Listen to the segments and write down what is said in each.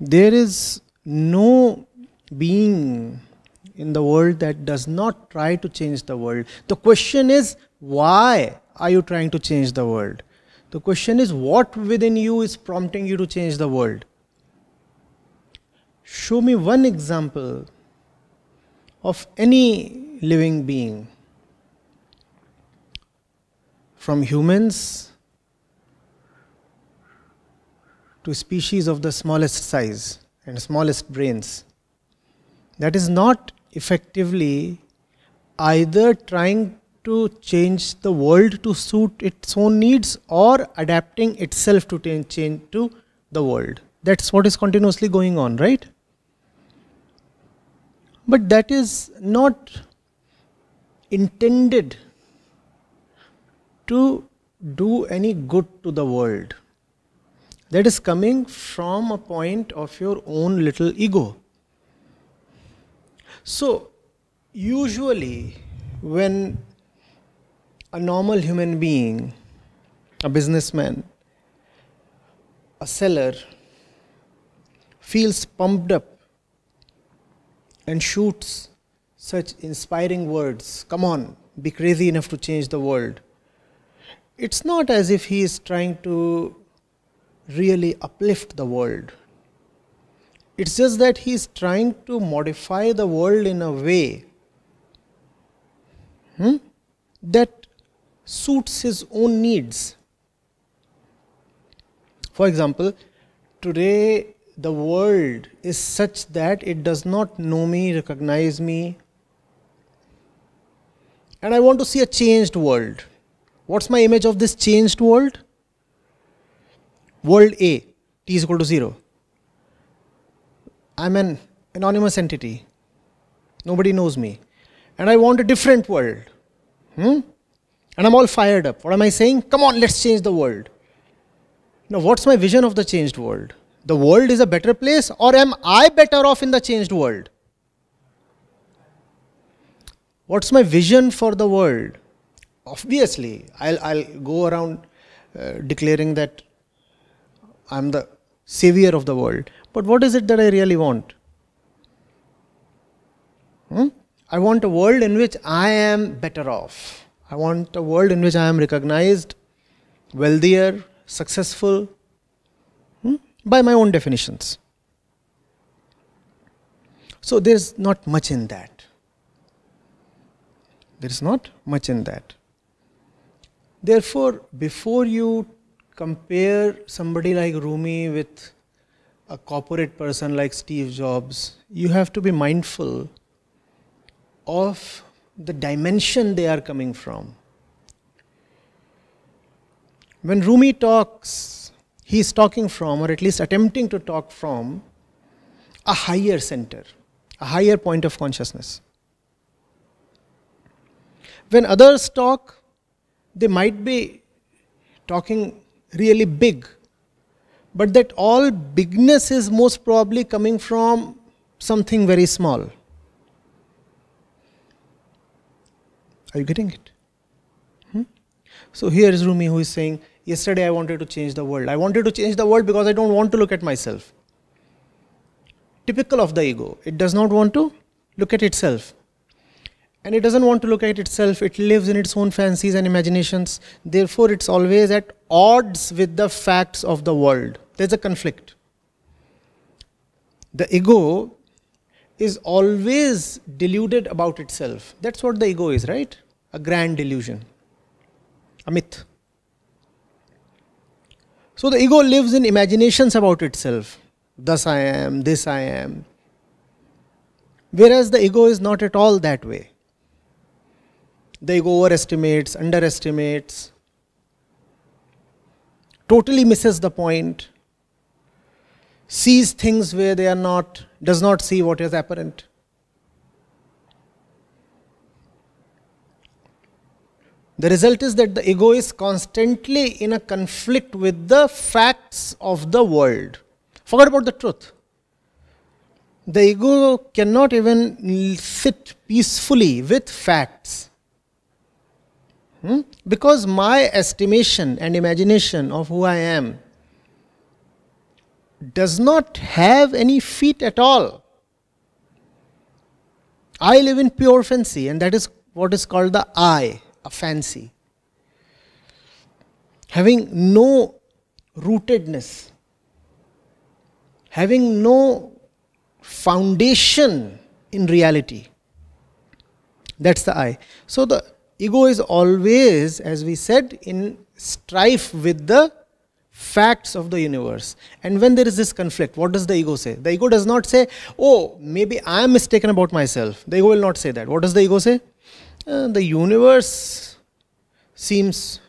there is no being in the world that does not try to change the world. The question is, why are you trying to change the world? The question is, what within you is prompting you to change the world? Show me one example of any living being, from humans to species of the smallest size and smallest brains, that is not effectively either trying to change the world to suit its own needs or adapting itself to change to the world. That's what is continuously going on, right? But that is not intended to do any good to the world. That is coming from a point of your own little ego. So, usually, when a normal human being, a businessman, a seller, feels pumped up and shoots such inspiring words, come on, be crazy enough to change the world. It's not as if he is trying to really uplift the world. It's just that he is trying to modify the world in a way hmm, that suits his own needs. For example, today the world is such that it does not know me, recognize me, and I want to see a changed world. What's my image of this changed world? World A, t is equal to 0. I'm an anonymous entity. Nobody knows me. And I want a different world. Hmm? And I'm all fired up. What am I saying? Come on, let's change the world. Now, what's my vision of the changed world? The world is a better place, or am I better off in the changed world? What's my vision for the world? Obviously, I'll, I'll go around uh, declaring that I'm the savior of the world. But what is it that I really want? Hmm? I want a world in which I am better off. I want a world in which I am recognized, wealthier, successful, hmm? by my own definitions. So there's not much in that. There's not much in that. Therefore, before you compare somebody like Rumi with a corporate person like Steve Jobs, you have to be mindful of the dimension they are coming from. When Rumi talks, he is talking from, or at least attempting to talk from, a higher center, a higher point of consciousness. When others talk, they might be talking really big but that all bigness is most probably coming from something very small. Are you getting it? Hmm? So here is Rumi who is saying, Yesterday I wanted to change the world. I wanted to change the world because I don't want to look at myself. Typical of the ego. It does not want to look at itself. And it doesn't want to look at itself, it lives in its own fancies and imaginations. Therefore, it's always at odds with the facts of the world. There's a conflict. The ego is always deluded about itself. That's what the ego is, right? A grand delusion, a myth. So the ego lives in imaginations about itself. Thus I am, this I am. Whereas the ego is not at all that way the ego overestimates, underestimates, totally misses the point, sees things where they are not, does not see what is apparent. The result is that the ego is constantly in a conflict with the facts of the world. Forget about the truth. The ego cannot even sit peacefully with facts. Hmm? Because my estimation and imagination of who I am does not have any feet at all. I live in pure fancy, and that is what is called the I, a fancy. Having no rootedness, having no foundation in reality. That's the I. So the ego is always, as we said, in strife with the facts of the universe. And when there is this conflict, what does the ego say? The ego does not say, Oh, maybe I am mistaken about myself. The ego will not say that. What does the ego say? Uh, the universe seems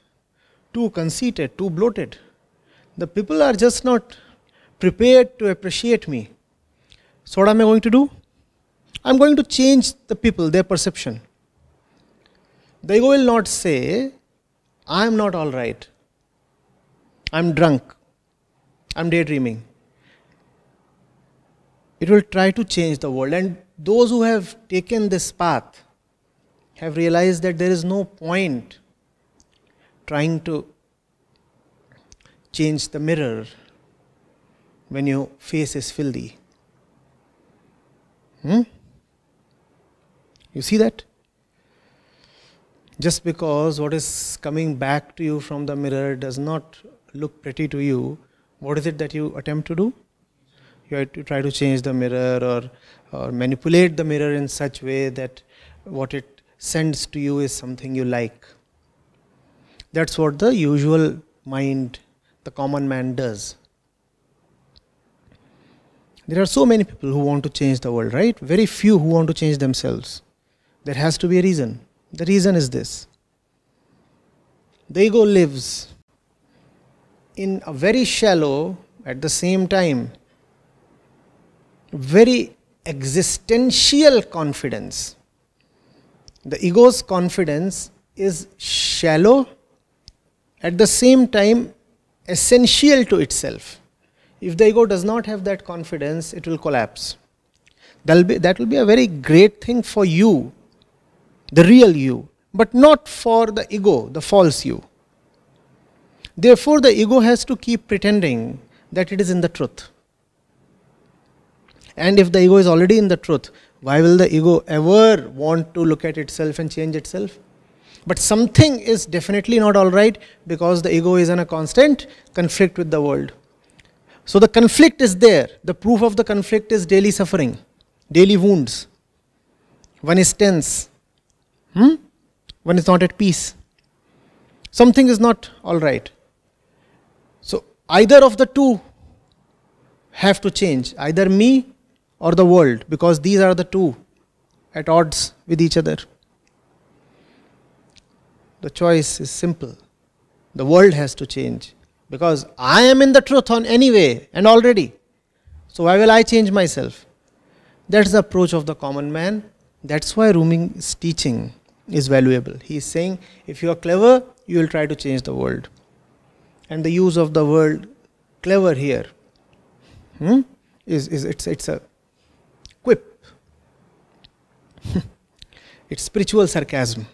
too conceited, too bloated. The people are just not prepared to appreciate me. So, what am I going to do? I'm going to change the people, their perception. The ego will not say, I am not all right. I'm drunk. I'm daydreaming. It will try to change the world. And those who have taken this path have realized that there is no point trying to change the mirror when your face is filthy. Hmm? You see that? Just because what is coming back to you from the mirror does not look pretty to you, what is it that you attempt to do? You try to change the mirror or, or manipulate the mirror in such way that what it sends to you is something you like. That's what the usual mind, the common man does. There are so many people who want to change the world, right? Very few who want to change themselves. There has to be a reason. The reason is this the ego lives in a very shallow, at the same time, very existential confidence. The ego's confidence is shallow, at the same time, essential to itself. If the ego does not have that confidence, it will collapse. Be, that will be a very great thing for you, the real you, but not for the ego, the false you. Therefore, the ego has to keep pretending that it is in the truth. And if the ego is already in the truth, why will the ego ever want to look at itself and change itself? But something is definitely not all right because the ego is in a constant conflict with the world. So the conflict is there. The proof of the conflict is daily suffering, daily wounds. One is tense, hmm? one is not at peace. Something is not all right. So either of the two have to change, either me or the world, because these are the two at odds with each other. The choice is simple. The world has to change because I am in the truth on anyway and already. So why will I change myself? That's the approach of the common man. That's why Rumi's teaching is valuable. He is saying if you are clever, you will try to change the world and the use of the word clever here hmm, is, is it's, it's a quip. it's spiritual sarcasm.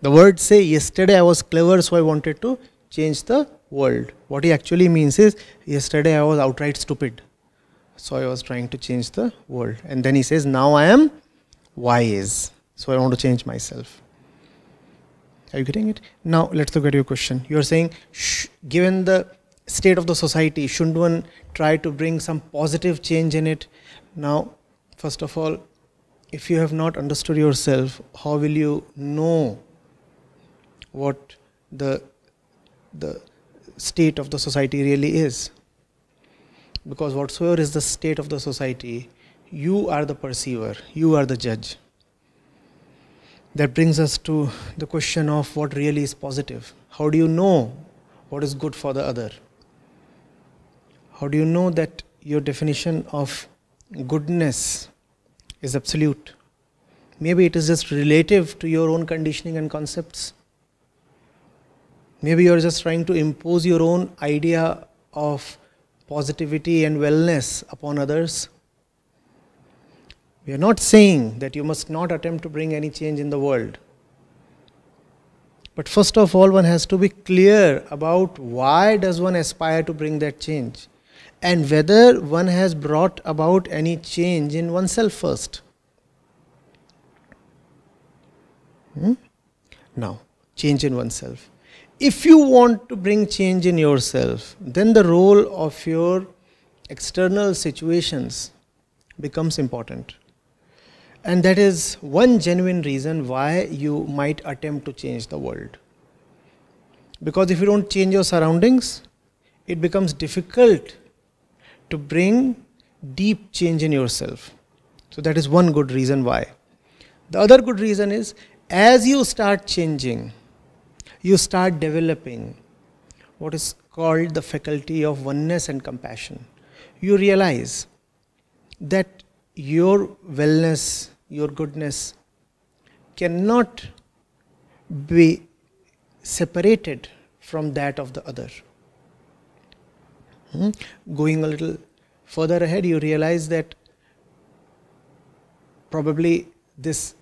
The words say, Yesterday I was clever, so I wanted to change the world. What he actually means is, Yesterday I was outright stupid, so I was trying to change the world. And then he says, Now I am wise, so I want to change myself. Are you getting it? Now let's look at your question. You are saying, given the state of the society, shouldn't one try to bring some positive change in it? Now, first of all, if you have not understood yourself, how will you know what the the state of the society really is? Because whatsoever is the state of the society, you are the perceiver, you are the judge that brings us to the question of what really is positive. How do you know what is good for the other? How do you know that your definition of goodness is absolute? Maybe it is just relative to your own conditioning and concepts. Maybe you're just trying to impose your own idea of positivity and wellness upon others. We are not saying that you must not attempt to bring any change in the world. But first of all, one has to be clear about why does one aspire to bring that change and whether one has brought about any change in oneself first. Hmm? Now, change in oneself. If you want to bring change in yourself, then the role of your external situations becomes important. And that is one genuine reason why you might attempt to change the world. Because if you don't change your surroundings, it becomes difficult to bring deep change in yourself. So, that is one good reason why. The other good reason is as you start changing, you start developing what is called the faculty of oneness and compassion. You realize that your wellness, your goodness cannot be separated from that of the other. Hmm? Going a little further ahead, you realize that probably this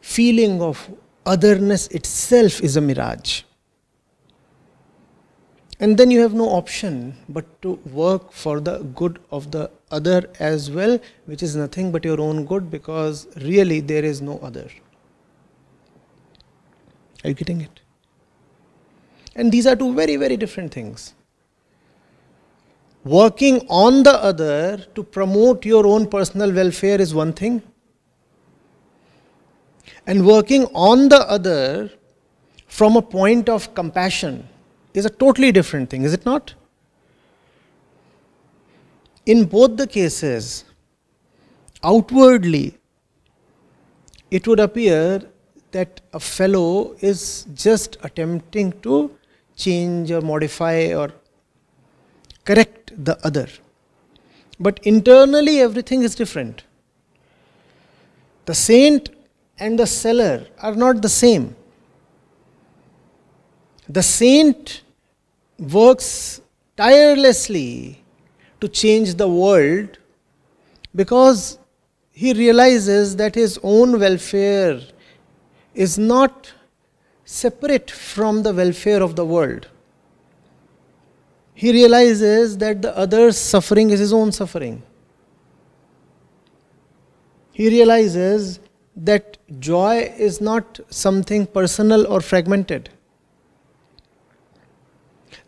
feeling of otherness itself is a mirage. And then you have no option but to work for the good of the other as well, which is nothing but your own good because really there is no other. Are you getting it? And these are two very, very different things. Working on the other to promote your own personal welfare is one thing, and working on the other from a point of compassion is a totally different thing, is it not? In both the cases, outwardly, it would appear that a fellow is just attempting to change or modify or correct the other. But internally, everything is different. The saint and the seller are not the same. The saint works tirelessly to change the world because he realizes that his own welfare is not separate from the welfare of the world. He realizes that the other's suffering is his own suffering. He realizes that joy is not something personal or fragmented.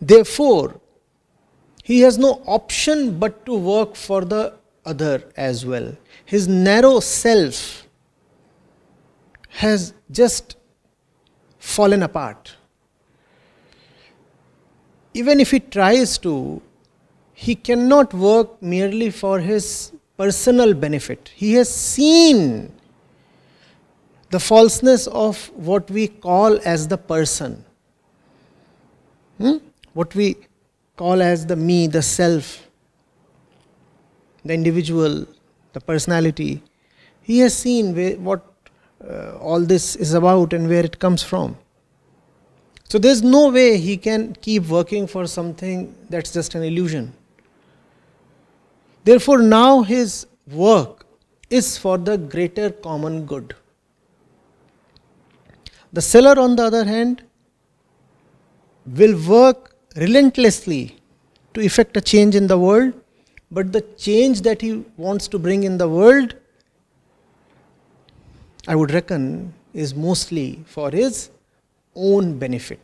Therefore, he has no option but to work for the other as well. His narrow self has just fallen apart. Even if he tries to, he cannot work merely for his personal benefit. He has seen the falseness of what we call as the person. Hmm? What we call as the me, the self, the individual, the personality. He has seen what uh, all this is about and where it comes from. So there's no way he can keep working for something that's just an illusion. Therefore, now his work is for the greater common good. The seller, on the other hand, will work relentlessly to effect a change in the world, but the change that he wants to bring in the world, I would reckon, is mostly for his own benefit.